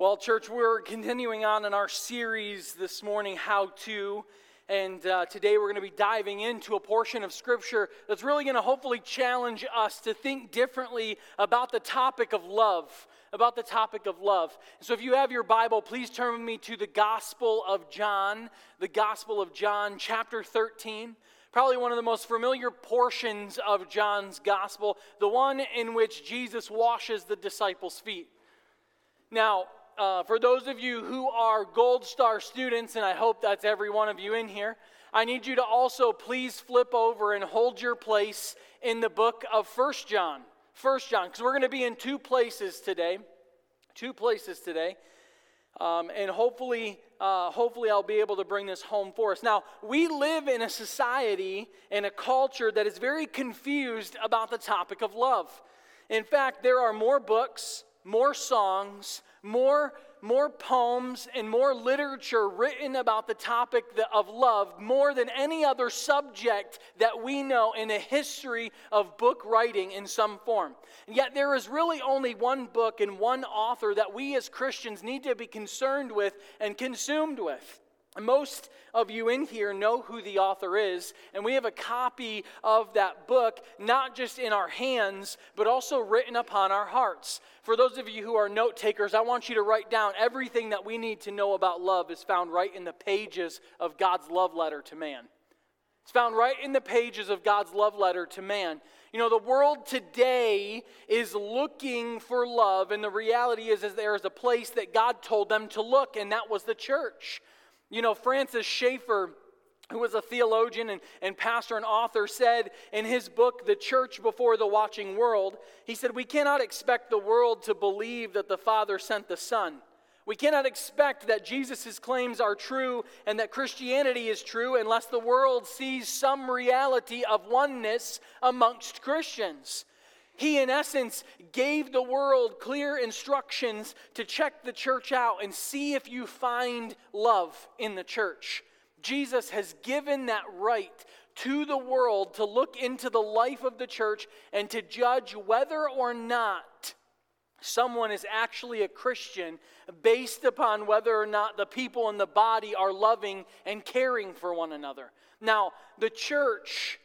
Well, church, we're continuing on in our series this morning, How To. And uh, today we're going to be diving into a portion of Scripture that's really going to hopefully challenge us to think differently about the topic of love. About the topic of love. So, if you have your Bible, please turn with me to the Gospel of John, the Gospel of John, chapter 13 probably one of the most familiar portions of John's gospel, the one in which Jesus washes the disciples' feet. Now, uh, for those of you who are Gold Star students, and I hope that's every one of you in here, I need you to also please flip over and hold your place in the book of First John. First John, because we're going to be in two places today. Two places today. Um, and hopefully, uh, hopefully, I'll be able to bring this home for us. Now, we live in a society and a culture that is very confused about the topic of love. In fact, there are more books, more songs, more, more poems and more literature written about the topic of love more than any other subject that we know in the history of book writing in some form. And yet, there is really only one book and one author that we as Christians need to be concerned with and consumed with. Most of you in here know who the author is, and we have a copy of that book, not just in our hands, but also written upon our hearts. For those of you who are note takers, I want you to write down everything that we need to know about love is found right in the pages of God's love letter to man. It's found right in the pages of God's love letter to man. You know, the world today is looking for love, and the reality is, is there is a place that God told them to look, and that was the church. You know, Francis Schaeffer, who was a theologian and, and pastor and author, said in his book, The Church Before the Watching World, he said, We cannot expect the world to believe that the Father sent the Son. We cannot expect that Jesus' claims are true and that Christianity is true unless the world sees some reality of oneness amongst Christians. He, in essence, gave the world clear instructions to check the church out and see if you find love in the church. Jesus has given that right to the world to look into the life of the church and to judge whether or not someone is actually a Christian based upon whether or not the people in the body are loving and caring for one another. Now, the church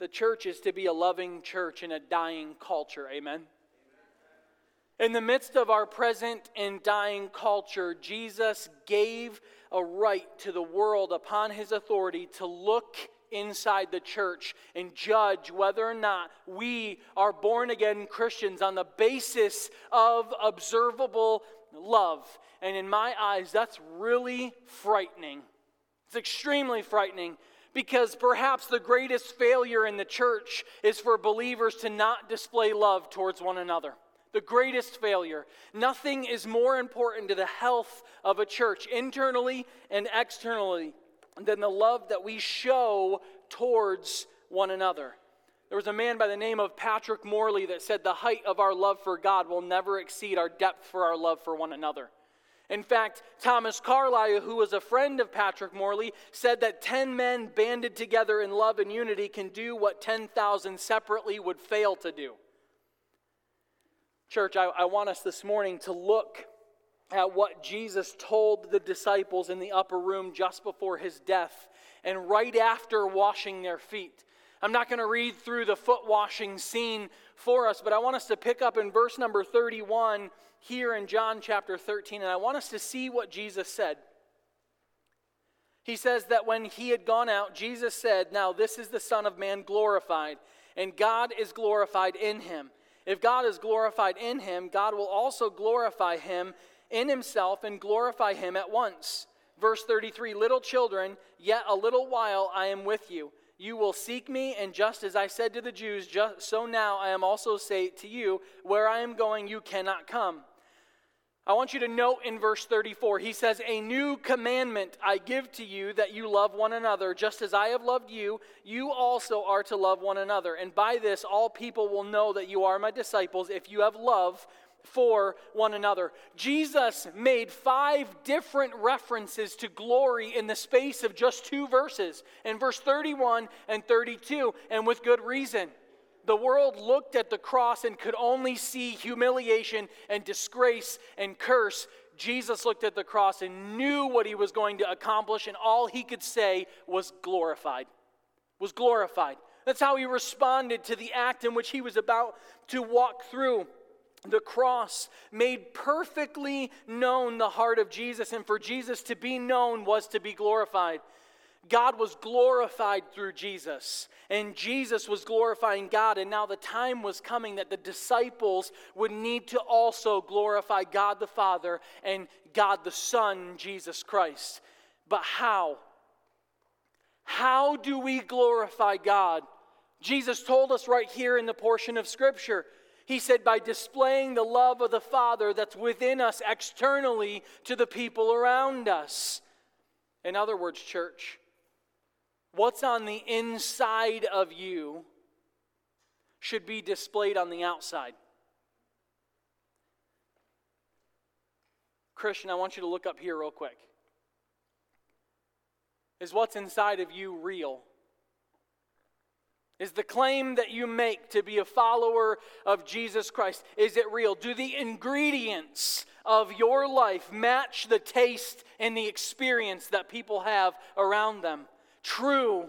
the church is to be a loving church in a dying culture. Amen. In the midst of our present and dying culture, Jesus gave a right to the world upon his authority to look inside the church and judge whether or not we are born again Christians on the basis of observable love. And in my eyes, that's really frightening. It's extremely frightening because perhaps the greatest failure in the church is for believers to not display love towards one another. The greatest failure. Nothing is more important to the health of a church, internally and externally, than the love that we show towards one another. There was a man by the name of Patrick Morley that said, The height of our love for God will never exceed our depth for our love for one another. In fact, Thomas Carlyle, who was a friend of Patrick Morley, said that 10 men banded together in love and unity can do what 10,000 separately would fail to do. Church, I, I, want us this morning to look at what Jesus told the disciples in the upper room just before his death and right after washing their feet. I'm not going to read through the foot washing scene for us, but I want us to pick up in verse number 31 here in John chapter 13, and I want us to see what Jesus said. He says that when he had gone out, Jesus said, Now this is the Son of Man glorified, and God is glorified in him. If God is glorified in him, God will also glorify him in himself and glorify him at once. Verse 33 Little children, yet a little while I am with you. You will seek me, and just as I said to the Jews, just so now I am also say to you, where I am going, you cannot come. I want you to note in verse 34, he says, A new commandment I give to you that you love one another. Just as I have loved you, you also are to love one another. And by this, all people will know that you are my disciples if you have love for one another. Jesus made five different references to glory in the space of just two verses, in verse 31 and 32, and with good reason. The world looked at the cross and could only see humiliation and disgrace and curse. Jesus looked at the cross and knew what he was going to accomplish, and all he could say was glorified. Was glorified. That's how he responded to the act in which he was about to walk through. The cross made perfectly known the heart of Jesus, and for Jesus to be known was to be glorified. God was glorified through Jesus, and Jesus was glorifying God. And now the time was coming that the disciples would need to also glorify God the Father and God the Son, Jesus Christ. But how? How do we glorify God? Jesus told us right here in the portion of Scripture. He said, by displaying the love of the Father that's within us externally to the people around us. In other words, church, What's on the inside of you should be displayed on the outside. Christian, I want you to look up here real quick. Is what's inside of you real? Is the claim that you make to be a follower of Jesus Christ, is it real? Do the ingredients of your life match the taste and the experience that people have around them? True,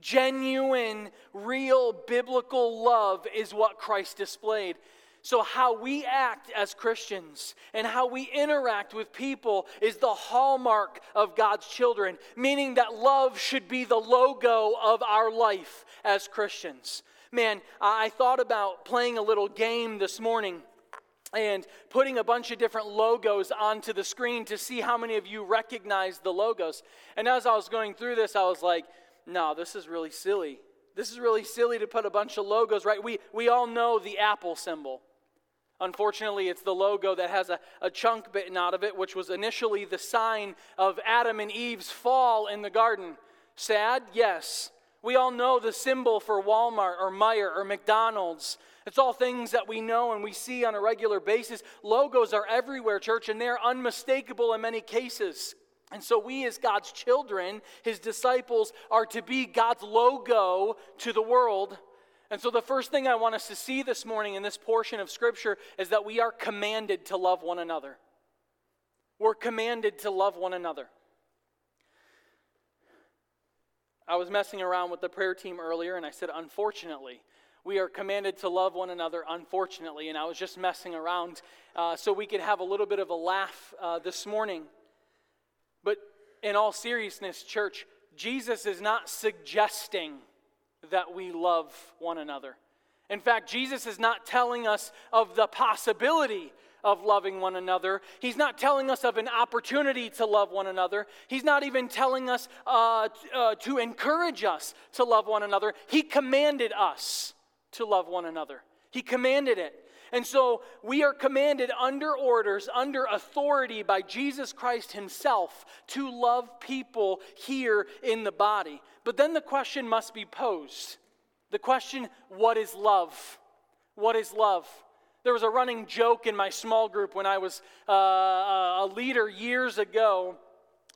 genuine, real biblical love is what Christ displayed. So, how we act as Christians and how we interact with people is the hallmark of God's children, meaning that love should be the logo of our life as Christians. Man, I thought about playing a little game this morning and putting a bunch of different logos onto the screen to see how many of you recognize the logos. And as I was going through this, I was like, no, this is really silly. This is really silly to put a bunch of logos, right? We, we all know the Apple symbol. Unfortunately, it's the logo that has a, a chunk bitten out of it, which was initially the sign of Adam and Eve's fall in the garden. Sad? Yes. We all know the symbol for Walmart or Meijer or McDonald's. It's all things that we know and we see on a regular basis. Logos are everywhere, church, and they're unmistakable in many cases. And so, we as God's children, his disciples, are to be God's logo to the world. And so, the first thing I want us to see this morning in this portion of Scripture is that we are commanded to love one another. We're commanded to love one another. I was messing around with the prayer team earlier and I said, unfortunately, we are commanded to love one another, unfortunately. And I was just messing around uh, so we could have a little bit of a laugh uh, this morning. But in all seriousness, church, Jesus is not suggesting that we love one another. In fact, Jesus is not telling us of the possibility of loving one another. He's not telling us of an opportunity to love one another. He's not even telling us uh, uh, to encourage us to love one another. He commanded us to love one another. He commanded it. And so we are commanded under orders, under authority by Jesus Christ Himself to love people here in the body. But then the question must be posed the question, what is love? What is love? There was a running joke in my small group when I was uh, a leader years ago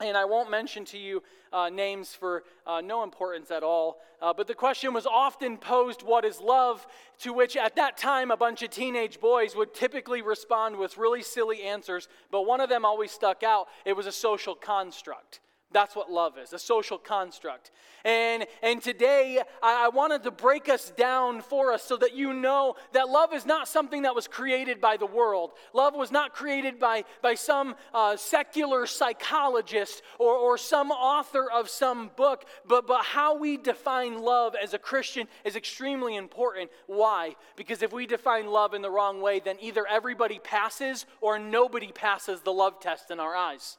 and I won't mention to you uh, names for uh, no importance at all. Uh, but the question was often posed what is love? To which at that time a bunch of teenage boys would typically respond with really silly answers. But one of them always stuck out it was a social construct. That's what love is, a social construct. And, and today, I, I wanted to break us down for us so that you know that love is not something that was created by the world. Love was not created by, by some uh, secular psychologist or, or some author of some book, but, but how we define love as a Christian is extremely important. Why? Because if we define love in the wrong way, then either everybody passes or nobody passes the love test in our eyes.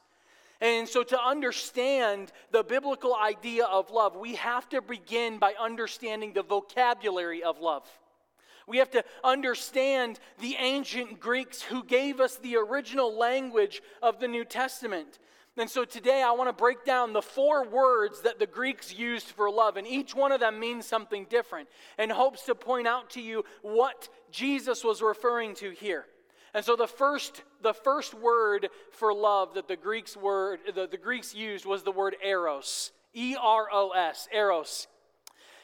And so, to understand the biblical idea of love, we have to begin by understanding the vocabulary of love. We have to understand the ancient Greeks who gave us the original language of the New Testament. And so today I want to break down the four words that the Greeks used for love, and each one of them means something different, and hopes to point out to you what Jesus was referring to here. And so the first, the first word for love that the Greeks word the, the Greeks used was the word eros. E-R-O-S, eros.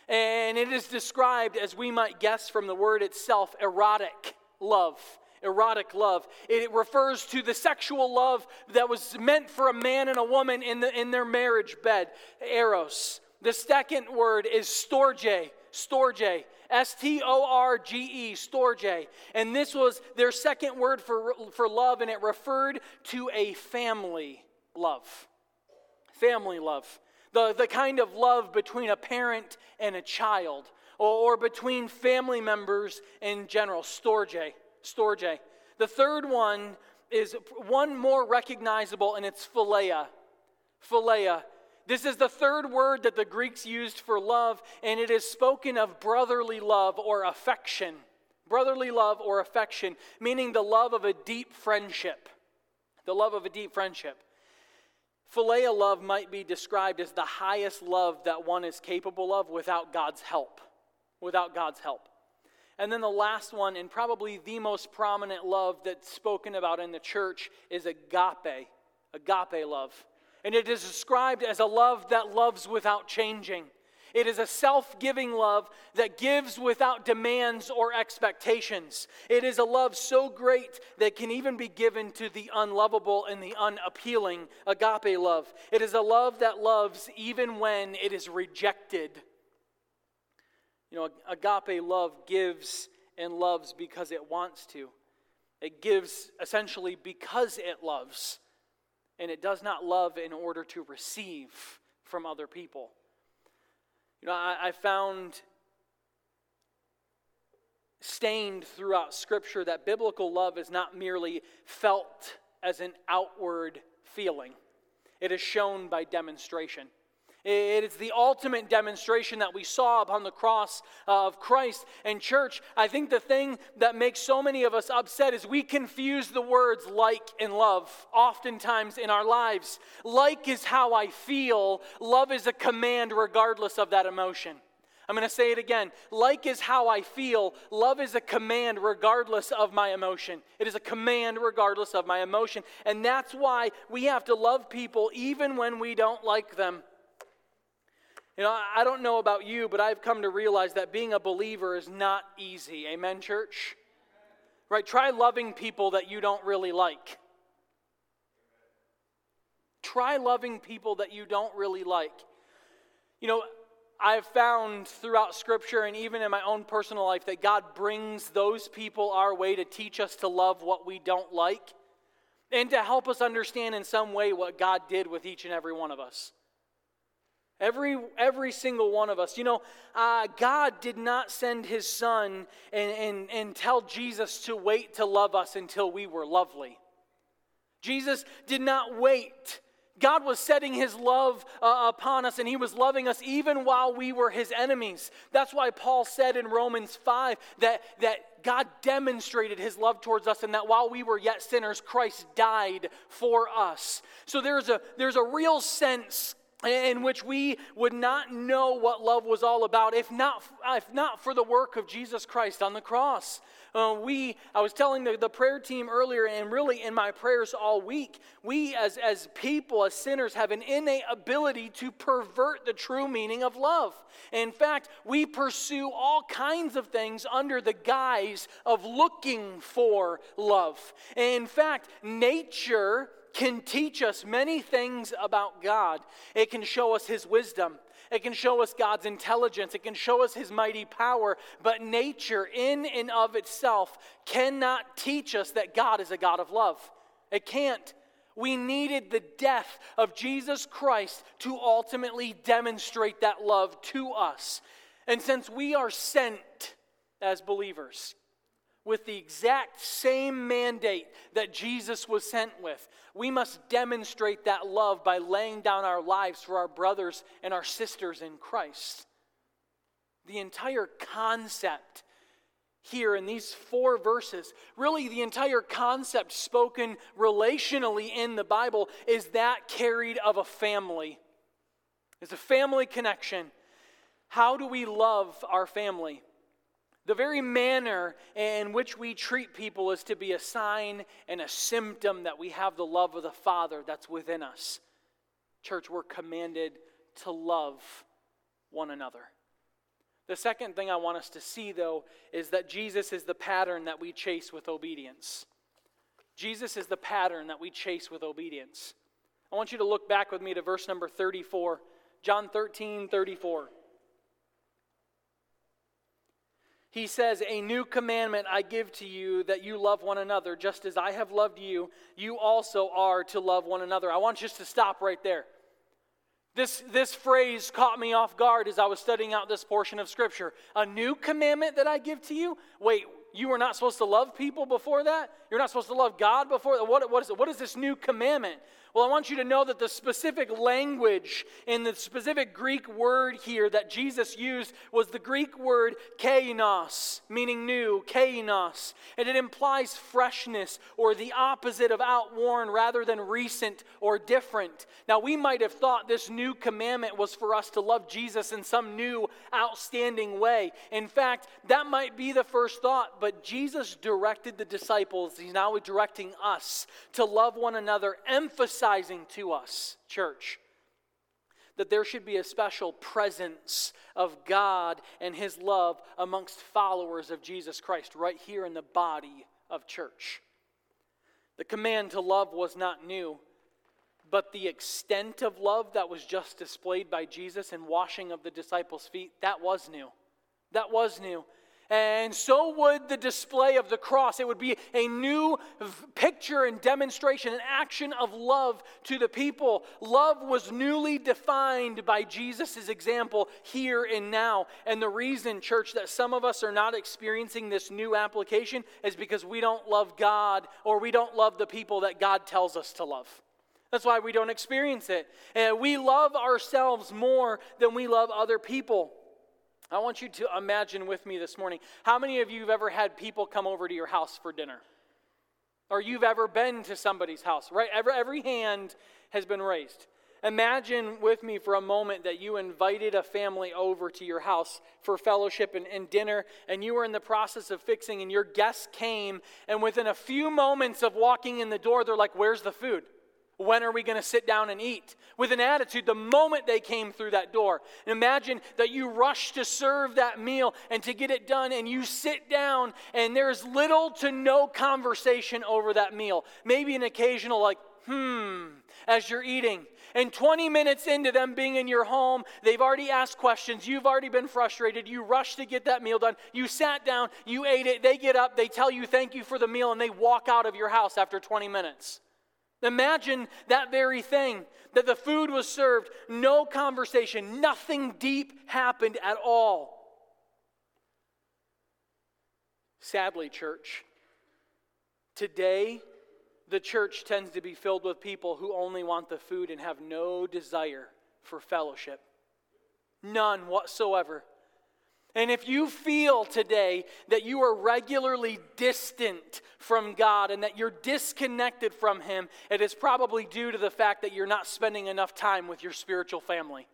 And it is described, as we might guess from the word itself, erotic love. Erotic love. It refers to the sexual love that was meant for a man and a woman in, the, in their marriage bed, eros. The second word is storge, storge, S T O R G E, storge. And this was their second word for, for love, and it referred to a family love. Family love the, the kind of love between a parent and a child, or, or between family members in general. Storge. Storge. The third one is one more recognizable, and it's philia. Philia. This is the third word that the Greeks used for love, and it is spoken of brotherly love or affection. Brotherly love or affection, meaning the love of a deep friendship. The love of a deep friendship. Philia love might be described as the highest love that one is capable of without God's help. Without God's help. And then the last one, and probably the most prominent love that's spoken about in the church, is agape. Agape love. And it is described as a love that loves without changing. It is a self giving love that gives without demands or expectations. It is a love so great that can even be given to the unlovable and the unappealing. Agape love. It is a love that loves even when it is rejected. You know, agape love gives and loves because it wants to. It gives essentially because it loves. And it does not love in order to receive from other people. You know, I, I found stained throughout Scripture that biblical love is not merely felt as an outward feeling, it is shown by demonstration. It is the ultimate demonstration that we saw upon the cross uh, of Christ. And, church, I think the thing that makes so many of us upset is we confuse the words like and love oftentimes in our lives. Like is how I feel, love is a command regardless of that emotion. I'm going to say it again. Like is how I feel. Love is a command regardless of my emotion. It is a command regardless of my emotion. And that's why we have to love people even when we don't like them. You know, I don't know about you, but I've come to realize that being a believer is not easy. Amen, church? Right? Try loving people that you don't really like. Try loving people that you don't really like. You know, I've found throughout Scripture and even in my own personal life that God brings those people our way to teach us to love what we don't like and to help us understand in some way what God did with each and every one of us. Every, every single one of us. You know, uh, God did not send his son and, and, and tell Jesus to wait to love us until we were lovely. Jesus did not wait. God was setting his love uh, upon us and he was loving us even while we were his enemies. That's why Paul said in Romans 5 that, that God demonstrated his love towards us and that while we were yet sinners, Christ died for us. So there's a, there's a real sense in which we would not know what love was all about if not, if not for the work of Jesus Christ on the cross. Uh, we, I was telling the, the prayer team earlier, and really in my prayers all week, we as, as people, as sinners, have an innate ability to pervert the true meaning of love. In fact, we pursue all kinds of things under the guise of looking for love. In fact, nature can teach us many things about God. It can show us His wisdom. It can show us God's intelligence. It can show us His mighty power. But nature, in and of itself, cannot teach us that God is a God of love. It can't. We needed the death of Jesus Christ to ultimately demonstrate that love to us. And since we are sent as believers, with the exact same mandate that Jesus was sent with. We must demonstrate that love by laying down our lives for our brothers and our sisters in Christ. The entire concept here in these four verses, really the entire concept spoken relationally in the Bible, is that carried of a family. It's a family connection. How do we love our family? The very manner in which we treat people is to be a sign and a symptom that we have the love of the Father that's within us. Church, we're commanded to love one another. The second thing I want us to see, though, is that Jesus is the pattern that we chase with obedience. Jesus is the pattern that we chase with obedience. I want you to look back with me to verse number 34, John 13, 34. He says, A new commandment I give to you that you love one another, just as I have loved you, you also are to love one another. I want you just to stop right there. This, this phrase caught me off guard as I was studying out this portion of Scripture. A new commandment that I give to you? Wait, you were not supposed to love people before that? You're not supposed to love God before that? What, what, is, it? what is this new commandment? Well, I want you to know that the specific language in the specific Greek word here that Jesus used was the Greek word kainos, meaning new, kainos. And it implies freshness or the opposite of outworn rather than recent or different. Now, we might have thought this new commandment was for us to love Jesus in some new, outstanding way. In fact, that might be the first thought, but Jesus directed the disciples, he's now directing us to love one another, emphasizing emphasizing to us, church, that there should be a special presence of God and His love amongst followers of Jesus Christ right here in the body of church. The command to love was not new, but the extent of love that was just displayed by Jesus in washing of the disciples' feet, that was new. That was new. And so would the display of the cross. It would be a new picture and demonstration, an action of love to the people. Love was newly defined by Jesus' example here and now. And the reason, church, that some of us are not experiencing this new application is because we don't love God or we don't love the people that God tells us to love. That's why we don't experience it. And we love ourselves more than we love other people. I want you to imagine with me this morning how many of you have ever had people come over to your house for dinner? Or you've ever been to somebody's house, right? Every, every hand has been raised. Imagine with me for a moment that you invited a family over to your house for fellowship and, and, dinner, and you were in the process of fixing, and your guests came, and within a few moments of walking in the door, they're like, Where's the food? When are we going to sit down and eat? With an attitude the moment they came through that door. And imagine that you rush to serve that meal and to get it done, and you sit down, and there's little to no conversation over that meal. Maybe an occasional, like, hmm, as you're eating. And 20 minutes into them being in your home, they've already asked questions. You've already been frustrated. You rush to get that meal done. You sat down, you ate it. They get up, they tell you thank you for the meal, and they walk out of your house after 20 minutes. Imagine that very thing that the food was served, no conversation, nothing deep happened at all. Sadly, church, today the church tends to be filled with people who only want the food and have no desire for fellowship. None whatsoever. And if you feel today that you are regularly distant from God and that you're disconnected from Him, it is probably due to the fact that you're not spending enough time with your spiritual family.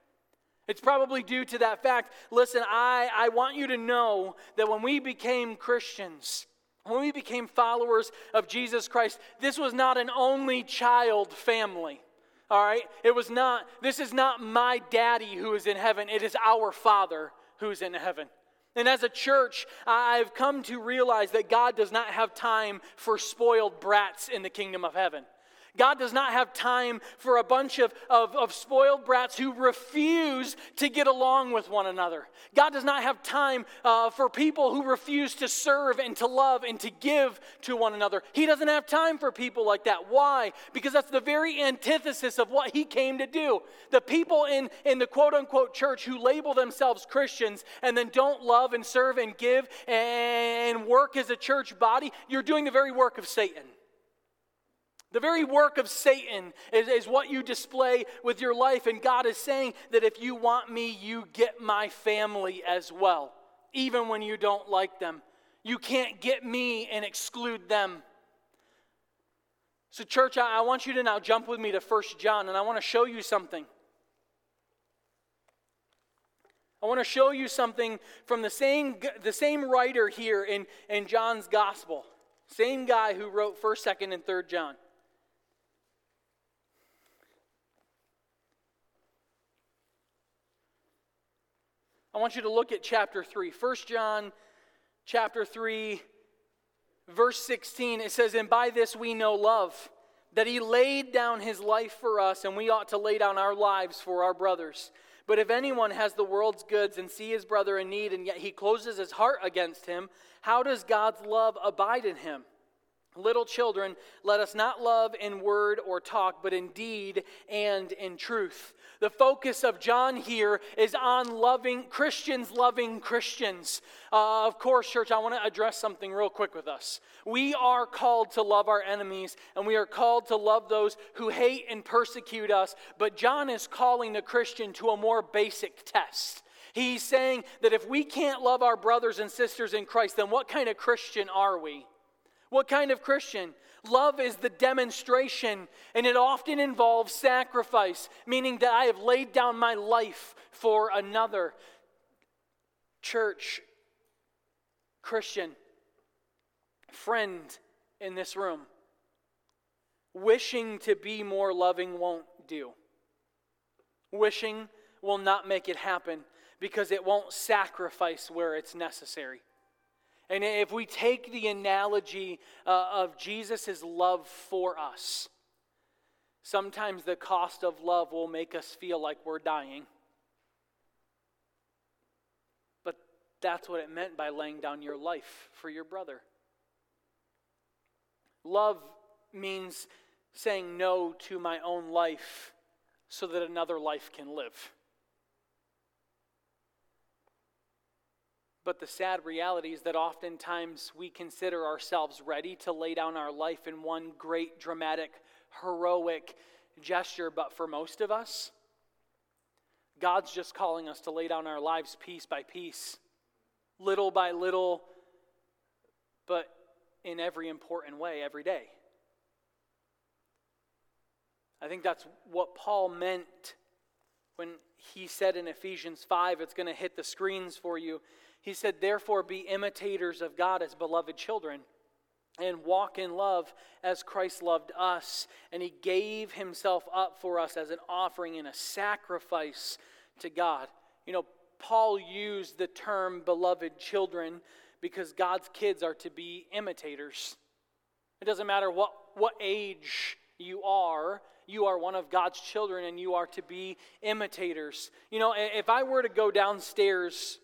It's probably due to that fact. Listen, I, I want you to know that when we became Christians, when we became followers of Jesus Christ, this was not an only child family. All right? It was not, this is not my daddy who is in heaven, it is our Father who's in heaven. And as a church, I've come to realize that God does not have time for spoiled brats in the kingdom of heaven. God does not have time for a bunch of, of, of, spoiled brats who refuse to get along with one another. God does not have time uh, for people who refuse to serve and to love and to give to one another. He doesn't have time for people like that. Why? Because that's the very antithesis of what He came to do. The people in, in the quote unquote church who label themselves Christians and then don't love and serve and give and work as a church body, you're doing the very work of Satan. The very work of Satan is, is, what you display with your life. And God is saying that if you want me, you get my family as well, even when you don't like them. You can't get me and exclude them. So, church, I, I want you to now jump with me to First John, and I want to show you something. I want to show you something from the same, the same writer here in, in John's gospel. Same guy who wrote 1st, 2nd, and 3rd John. I want you to look at chapter 3. 1 John chapter 3, verse 16. It says, And by this we know love, that he laid down his life for us, and we ought to lay down our lives for our brothers. But if anyone has the world's goods and see his brother in need, and yet he closes his heart against him, how does God's love abide in him? Little children, let us not love in word or talk, but in deed and in truth. The focus of John here is on loving Christians, loving Christians. Uh, of course, church, I want to address something real quick with us. We are called to love our enemies, and we are called to love those who hate and persecute us. But John is calling the Christian to a more basic test. He's saying that if we can't love our brothers and sisters in Christ, then what kind of Christian are we? What kind of Christian? Love is the demonstration, and it often involves sacrifice, meaning that I have laid down my life for another. Church, Christian, friend in this room, wishing to be more loving won't do. Wishing will not make it happen because it won't sacrifice where it's necessary. And if we take the analogy uh, of Jesus' love for us, sometimes the cost of love will make us feel like we're dying. But that's what it meant by laying down your life for your brother. Love means saying no to my own life so that another life can live. But the sad reality is that oftentimes we consider ourselves ready to lay down our life in one great, dramatic, heroic gesture. But for most of us, God's just calling us to lay down our lives piece by piece, little by little, but in every important way every day. I think that's what Paul meant when he said in Ephesians 5, it's going to hit the screens for you. He said, Therefore, be imitators of God as beloved children and walk in love as Christ loved us. And he gave himself up for us as an offering and a sacrifice to God. You know, Paul used the term beloved children because God's kids are to be imitators. It doesn't matter what, what age you are, you are one of God's children and you are to be imitators. You know, if I were to go downstairs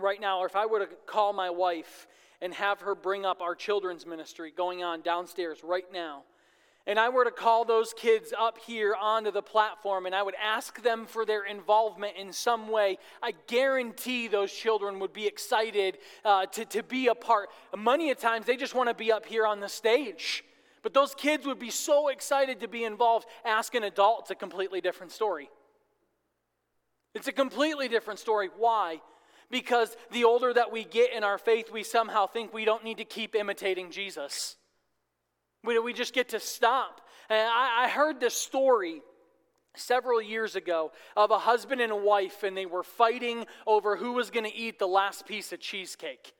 right now, or if I were to call my wife and have her bring up our children's ministry going on downstairs right now, and I were to call those kids up here onto the platform and I would ask them for their involvement in some way, I guarantee those children would be excited uh, to, to be a part. Many a times they just want to be up here on the stage. But those kids would be so excited to be involved. Ask an adult, it's a completely different story. It's a completely different story. Why? Because the older that we get in our faith, we somehow think we don't need to keep imitating Jesus. We, we just get to stop. And I, I heard this story several years ago of a husband and a wife, and they were fighting over who was going to eat the last piece of cheesecake.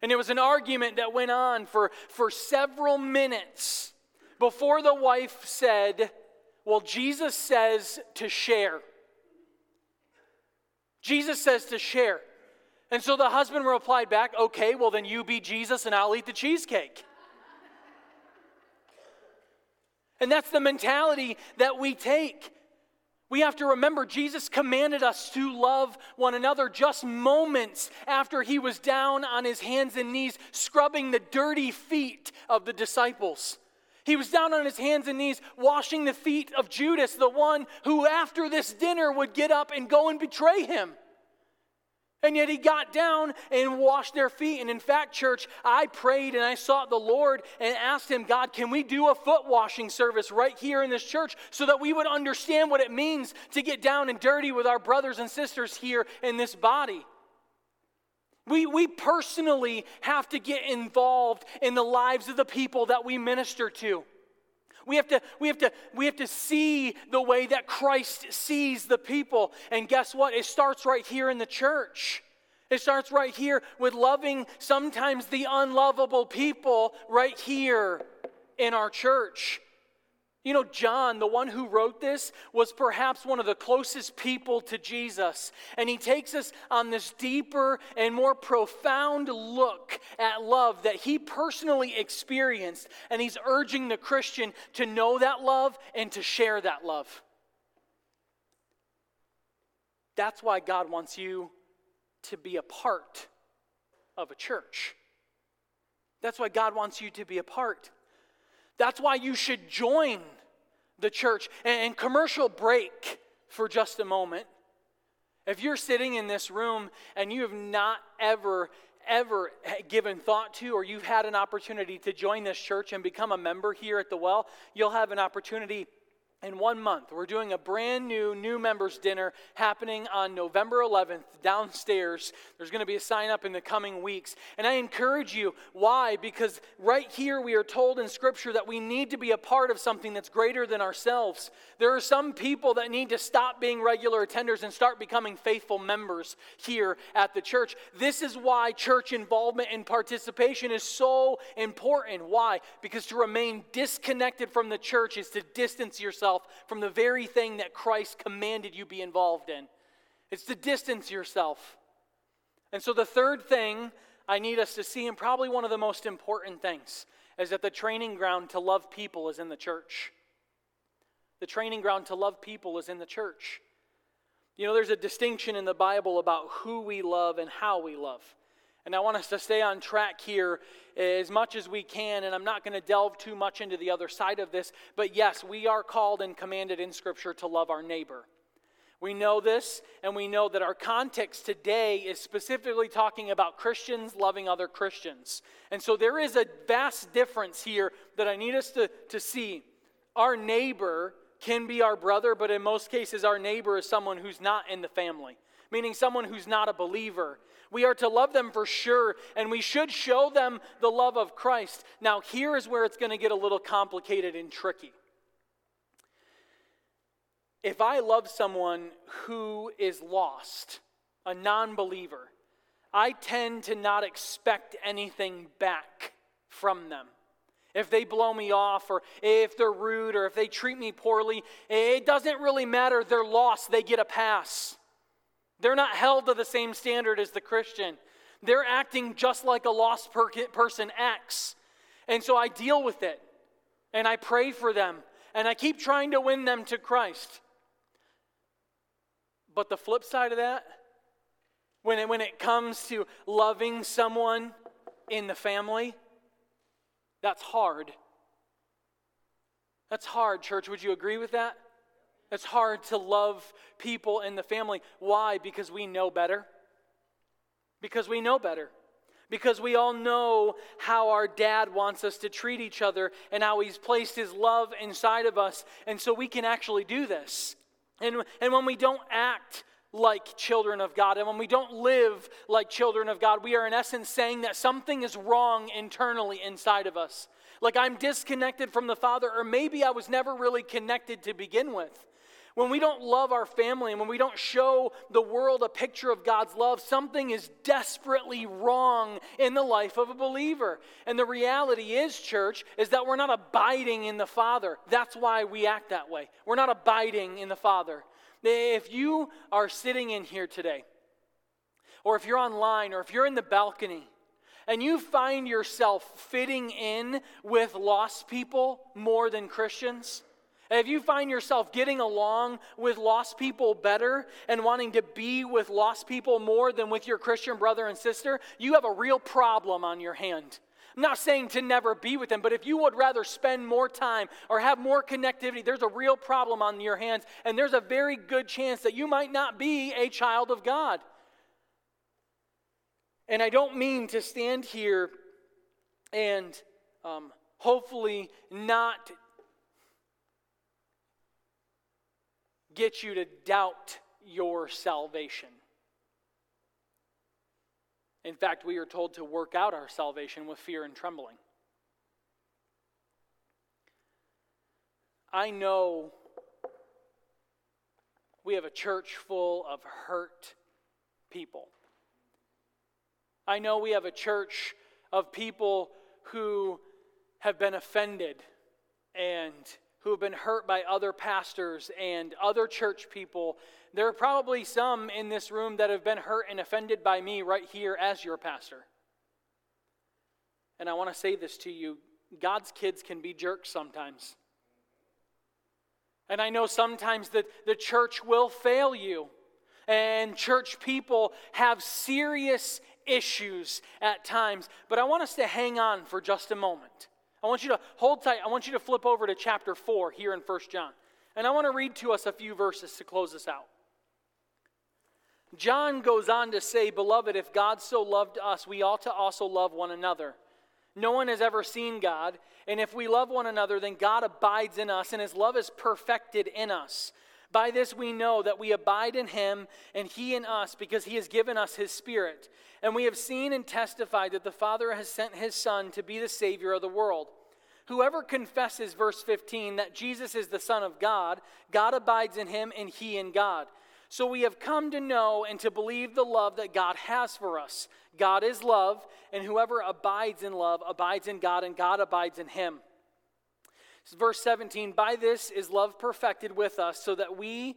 And it was an argument that went on for, for several minutes before the wife said, Well, Jesus says to share. Jesus says to share. And so the husband replied back, Okay, well, then you be Jesus and I'll eat the cheesecake. And that's the mentality that we take. We have to remember Jesus commanded us to love one another just moments after he was down on his hands and knees scrubbing the dirty feet of the disciples. He was down on his hands and knees washing the feet of Judas, the one who, after this dinner, would get up and go and betray him. And yet he got down and washed their feet. And in fact, church, I prayed and I sought the Lord and asked him, God, can we do a foot washing service right here in this church so that we would understand what it means to get down and dirty with our brothers and sisters here in this body? We, we personally have to get involved in the lives of the people that we minister to. We have, to, we, have to, we have to see the way that Christ sees the people. And guess what? It starts right here in the church. It starts right here with loving sometimes the unlovable people right here in our church. You know, John, the one who wrote this, was perhaps one of the closest people to Jesus. And he takes us on this deeper and more profound look at love that he personally experienced. And he's urging the Christian to know that love and to share that love. That's why God wants you to be a part of a church. That's why God wants you to be a part. That's why you should join the church. And commercial break for just a moment. If you're sitting in this room and you have not ever, ever given thought to, or you've had an opportunity to join this church and become a member here at the well, you'll have an opportunity in one month. We're doing a brand new new members dinner happening on November 11th downstairs. There's going to be a sign up in the coming weeks. And I encourage you, why? Because right here we are told in Scripture that we need to be a part of something that's greater than ourselves. There are some people that need to stop being regular attenders and start becoming faithful members here at the church. This is why church involvement and participation is so important. Why? Because to remain disconnected from the church is to distance yourself yourself from the very thing that Christ commanded you be involved in. It's to distance yourself. And so, the third thing I need us to see, and probably one of the most important things, is that the training ground to love people is in the church. The training ground to love people is in the church. You know, there's a distinction in the Bible about who we love and how we love. And I want us to stay on track here as much as we can. And I'm not going to delve too much into the other side of this. But yes, we are called and commanded in Scripture to love our neighbor. We know this, and we know that our context today is specifically talking about Christians loving other Christians. And so there is a vast difference here that I need us to, to see. Our neighbor can be our brother, but in most cases, our neighbor is someone who's not in the family, meaning someone who's not a believer. We are to love them for sure, and we should show them the love of Christ. Now, here is where it's going to get a little complicated and tricky. If I love someone who is lost, a non believer, I tend to not expect anything back from them. If they blow me off, or if they're rude, or if they treat me poorly, it doesn't really matter. They're lost, they get a pass. They're not held to the same standard as the Christian. They're acting just like a lost per- person acts. And so I deal with it and I pray for them and I keep trying to win them to Christ. But the flip side of that, when it, when it comes to loving someone in the family, that's hard. That's hard, church. Would you agree with that? It's hard to love people in the family. Why? Because we know better. Because we know better. Because we all know how our dad wants us to treat each other and how he's placed his love inside of us. And so we can actually do this. And, and when we don't act like children of God, and when we don't live like children of God, we are in essence saying that something is wrong internally inside of us. Like I'm disconnected from the Father, or maybe I was never really connected to begin with. When we don't love our family and when we don't show the world a picture of God's love, something is desperately wrong in the life of a believer. And the reality is, church, is that we're not abiding in the Father. That's why we act that way. We're not abiding in the Father. If you are sitting in here today, or if you're online, or if you're in the balcony, and you find yourself fitting in with lost people more than Christians, if you find yourself getting along with lost people better and wanting to be with lost people more than with your Christian brother and sister, you have a real problem on your hand. I'm not saying to never be with them, but if you would rather spend more time or have more connectivity, there's a real problem on your hands, and there's a very good chance that you might not be a child of God. And I don't mean to stand here and um, hopefully not get you to doubt your salvation. In fact, we are told to work out our salvation with fear and trembling. I know we have a church full of hurt people. I know we have a church of people who have been offended and who have been hurt by other pastors and other church people. There are probably some in this room that have been hurt and offended by me right here as your pastor. And I want to say this to you God's kids can be jerks sometimes. And I know sometimes that the church will fail you, and church people have serious issues at times. But I want us to hang on for just a moment. I want you to hold tight. I want you to flip over to chapter 4 here in 1 John. And I want to read to us a few verses to close this out. John goes on to say, Beloved, if God so loved us, we ought to also love one another. No one has ever seen God, and if we love one another, then God abides in us, and his love is perfected in us. By this we know that we abide in him, and he in us, because he has given us his Spirit. And we have seen and testified that the Father has sent his Son to be the Savior of the world. Whoever confesses, verse 15, that Jesus is the Son of God, God abides in him, and he in God. So we have come to know and to believe the love that God has for us. God is love, and whoever abides in love abides in God, and God abides in him. Verse 17 By this is love perfected with us, so that we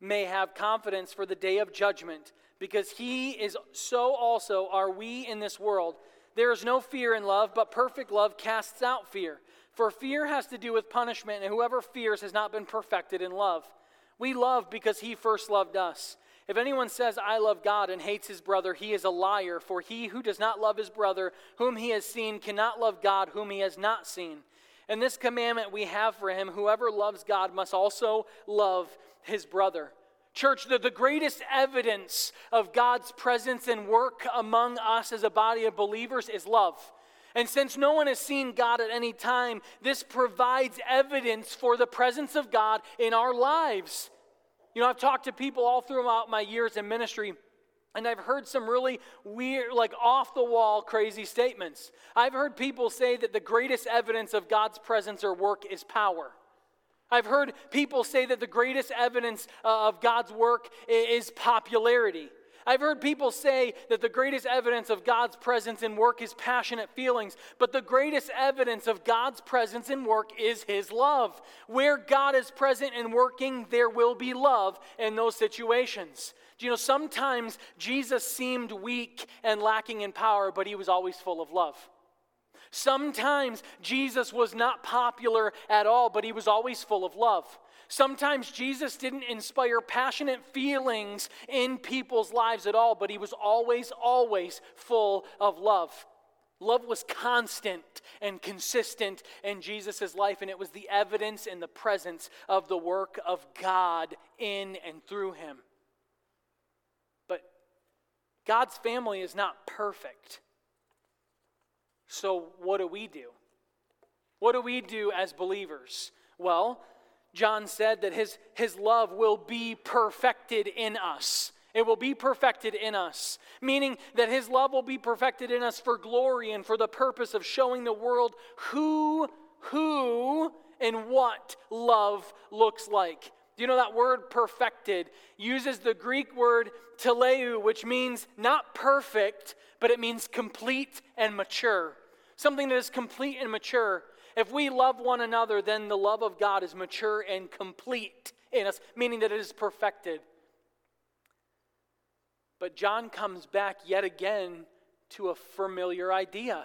may have confidence for the day of judgment, because he is so also are we in this world. There is no fear in love, but perfect love casts out fear. For fear has to do with punishment, and whoever fears has not been perfected in love. We love because he first loved us. If anyone says, I love God and hates his brother, he is a liar, for he who does not love his brother whom he has seen cannot love God whom he has not seen. And this commandment we have for him whoever loves God must also love his brother. Church, the, the greatest evidence of God's presence and work among us as a body of believers is love. And since no one has seen God at any time, this provides evidence for the presence of God in our lives. You know, I've talked to people all throughout my years in ministry, and I've heard some really weird, like off the wall, crazy statements. I've heard people say that the greatest evidence of God's presence or work is power. I've heard people say that the greatest evidence uh, of God's work is popularity. I've heard people say that the greatest evidence of God's presence in work is passionate feelings, but the greatest evidence of God's presence in work is His love. Where God is present and working, there will be love in those situations. Do you know, sometimes Jesus seemed weak and lacking in power, but He was always full of love. Sometimes Jesus was not popular at all, but He was always full of love. Sometimes Jesus didn't inspire passionate feelings in people's lives at all, but he was always, always full of love. Love was constant and consistent in Jesus' life, and it was the evidence and the presence of the work of God in and through him. God's family is not perfect. So, what do we do? What do we do as believers? Well, John said that his, his love will be perfected in us. It will be perfected in us, meaning that his love will be perfected in us for glory and for the purpose of showing the world who, who, and what love looks like. Do you know that word perfected uses the Greek word teleu, which means not perfect, but it means complete and mature. Something that is complete and mature. If we love one another, then the love of God is mature and complete in us, meaning that it is perfected. But John comes back yet again to a familiar idea.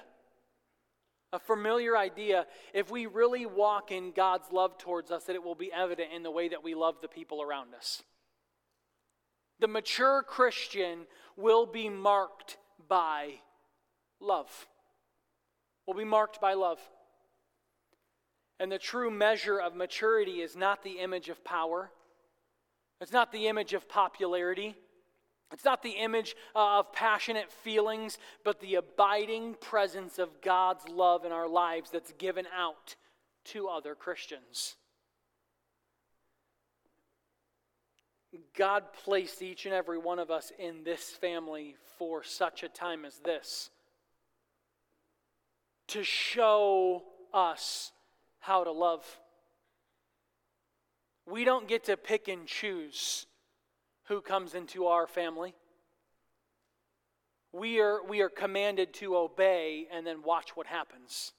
A familiar idea. If we really walk in God's love towards us, that it will be evident in the way that we love the people around us. The mature Christian will be marked by love. Will be marked by love. And the true measure of maturity is not the image of power, it's not the image of popularity. It's not the image uh, of passionate feelings, but the abiding presence of God's love in our lives that's given out to other Christians. God placed each and every one of us in this family for such a time as this to show us how to love. We don't get to pick and choose who comes into our family. We are, we are commanded to obey and then watch what happens.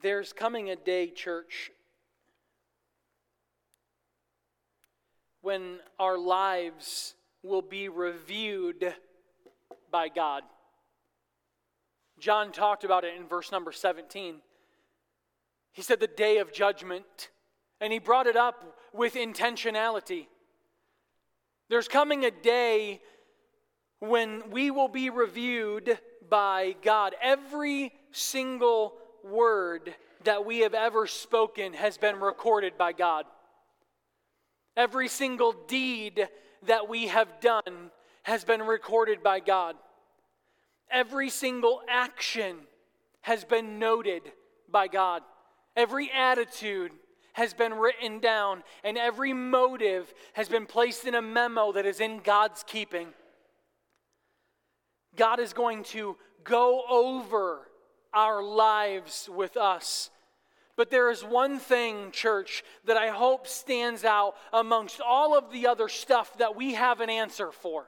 There's coming a day, church, when our lives will be reviewed by God. John talked about it in verse number 17. He said the day of judgment, and he brought it up with intentionality. There's coming a day when we will be reviewed by God. Every single word that we have ever spoken has been recorded by God. Every single deed that we have done has been recorded by God. Every single action has been noted by God. Every attitude has been written down, and every motive has been placed in a memo that is in God's keeping. God is going to go over our lives with us. But there is one thing, church, that I hope stands out amongst all of the other stuff that we have an answer for.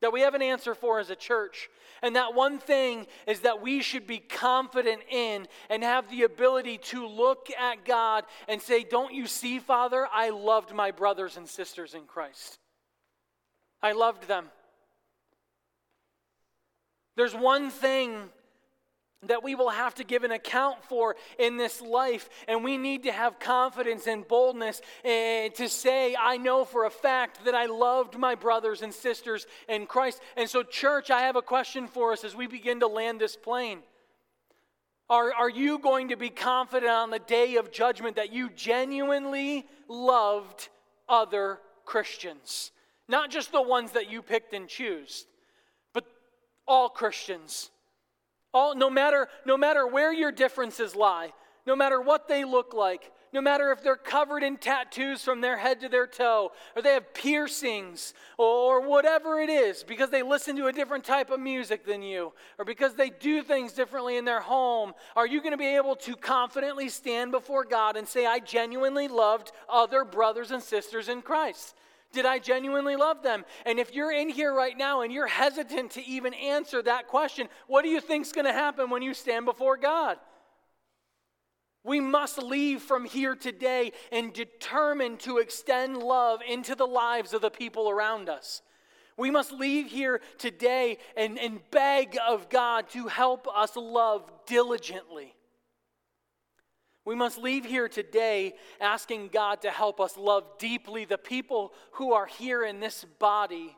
That we have an answer for as a church. And that one thing is that we should be confident in and have the ability to look at God and say, Don't you see, Father? I loved my brothers and sisters in Christ. I loved them. There's one thing that we will have to give an account for in this life. And we need to have confidence and boldness uh, to say, I know for a fact that I loved my brothers and sisters in Christ. And so, church, I have a question for us as we begin to land this plane. Are, are you going to be confident on the day of judgment that you genuinely loved other Christians? Not just the ones that you picked and choose, but all Christians. All, no, matter, no matter where your differences lie, no matter what they look like, no matter if they're covered in tattoos from their head to their toe, or they have piercings, or whatever it is, because they listen to a different type of music than you, or because they do things differently in their home, are you going to be able to confidently stand before God and say, I genuinely loved other brothers and sisters in Christ? Did I genuinely love them? And if you're in here right now and you're hesitant to even answer that question, what do you think's going to happen when you stand before God? We must leave from here today and determine to extend love into the lives of the people around us. We must leave here today and, and beg of God to help us love diligently. We must leave here today asking God to help us love deeply the people who are here in this body.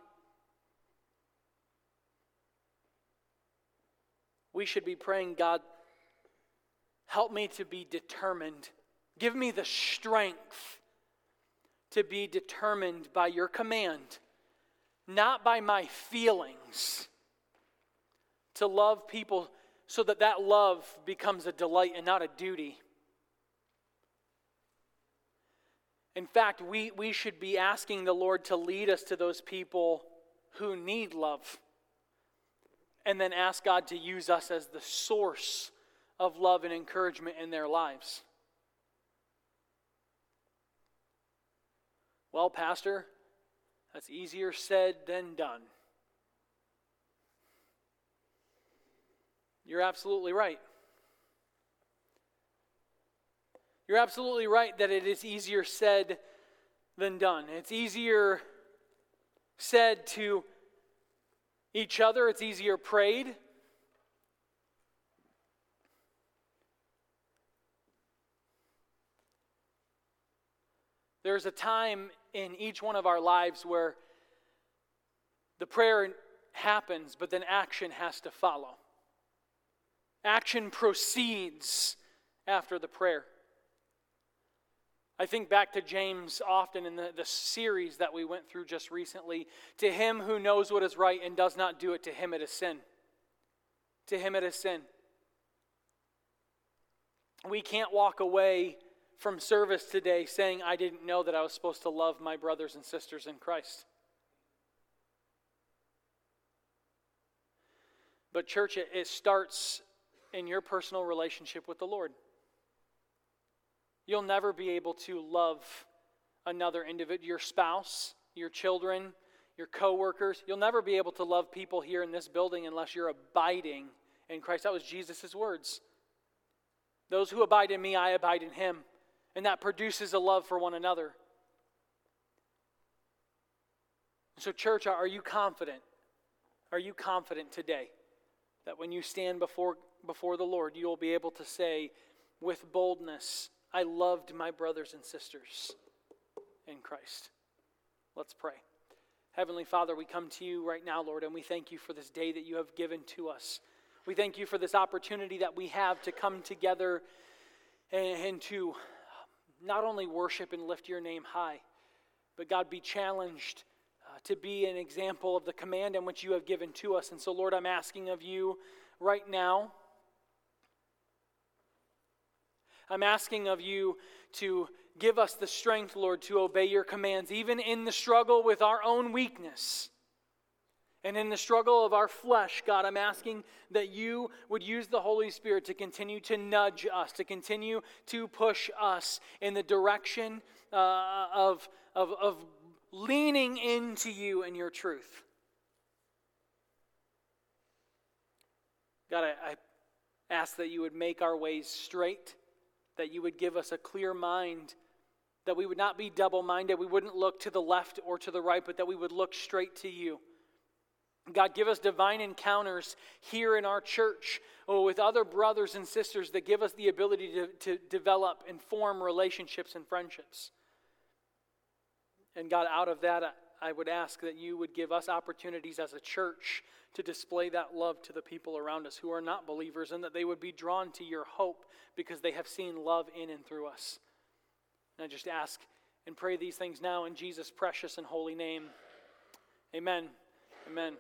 We should be praying, God, help me to be determined. Give me the strength to be determined by your command, not by my feelings, to love people so that that love becomes a delight and not a duty. In fact, we, we should be asking the Lord to lead us to those people who need love. And then ask God to use us as the source of love and encouragement in their lives. Well, Pastor, that's easier said than done. You're absolutely right. You're absolutely right that it is easier said than done. It's easier said to each other, it's easier prayed. There's a time in each one of our lives where the prayer happens, but then action has to follow. Action proceeds after the prayer. I think back to James often in the, the series that we went through just recently. To him who knows what is right and does not do it, to him it is sin. To him it is sin. We can't walk away from service today saying, I didn't know that I was supposed to love my brothers and sisters in Christ. But, church, it, it starts in your personal relationship with the Lord. You'll never be able to love another individual, your spouse, your children, your coworkers. You'll never be able to love people here in this building unless you're abiding in Christ. That was Jesus' words. Those who abide in me, I abide in him. And that produces a love for one another. So, church, are you confident? Are you confident today that when you stand before, before the Lord, you will be able to say with boldness, I loved my brothers and sisters in Christ? Let's pray. Heavenly Father, we come to you right now, Lord, and we thank you for this day that you have given to us. We thank you for this opportunity that we have to come together and, and to not only worship and lift your name high, but God, be challenged uh, to be an example of the command in which you have given to us. And so, Lord, I'm asking of you right now. I'm asking of you to give us the strength, Lord, to obey your commands, even in the struggle with our own weakness. And in the struggle of our flesh, God, I'm asking that you would use the Holy Spirit to continue to nudge us, to continue to push us in the direction uh, of, of, of leaning into you and your truth. God, I, I ask that you would make our ways straight, that you would give us a clear mind that we would not be double minded. We wouldn't look to the left or to the right, but that we would look straight to you. God, give us divine encounters here in our church or with other brothers and sisters that give us the ability to, to develop and form relationships and friendships. And God, out of that, I would ask that you would give us opportunities as a church to display that love to the people around us who are not believers and that they would be drawn to your hope because they have seen love in and through us. And I just ask and pray these things now in Jesus' precious and holy name. Amen. Amen.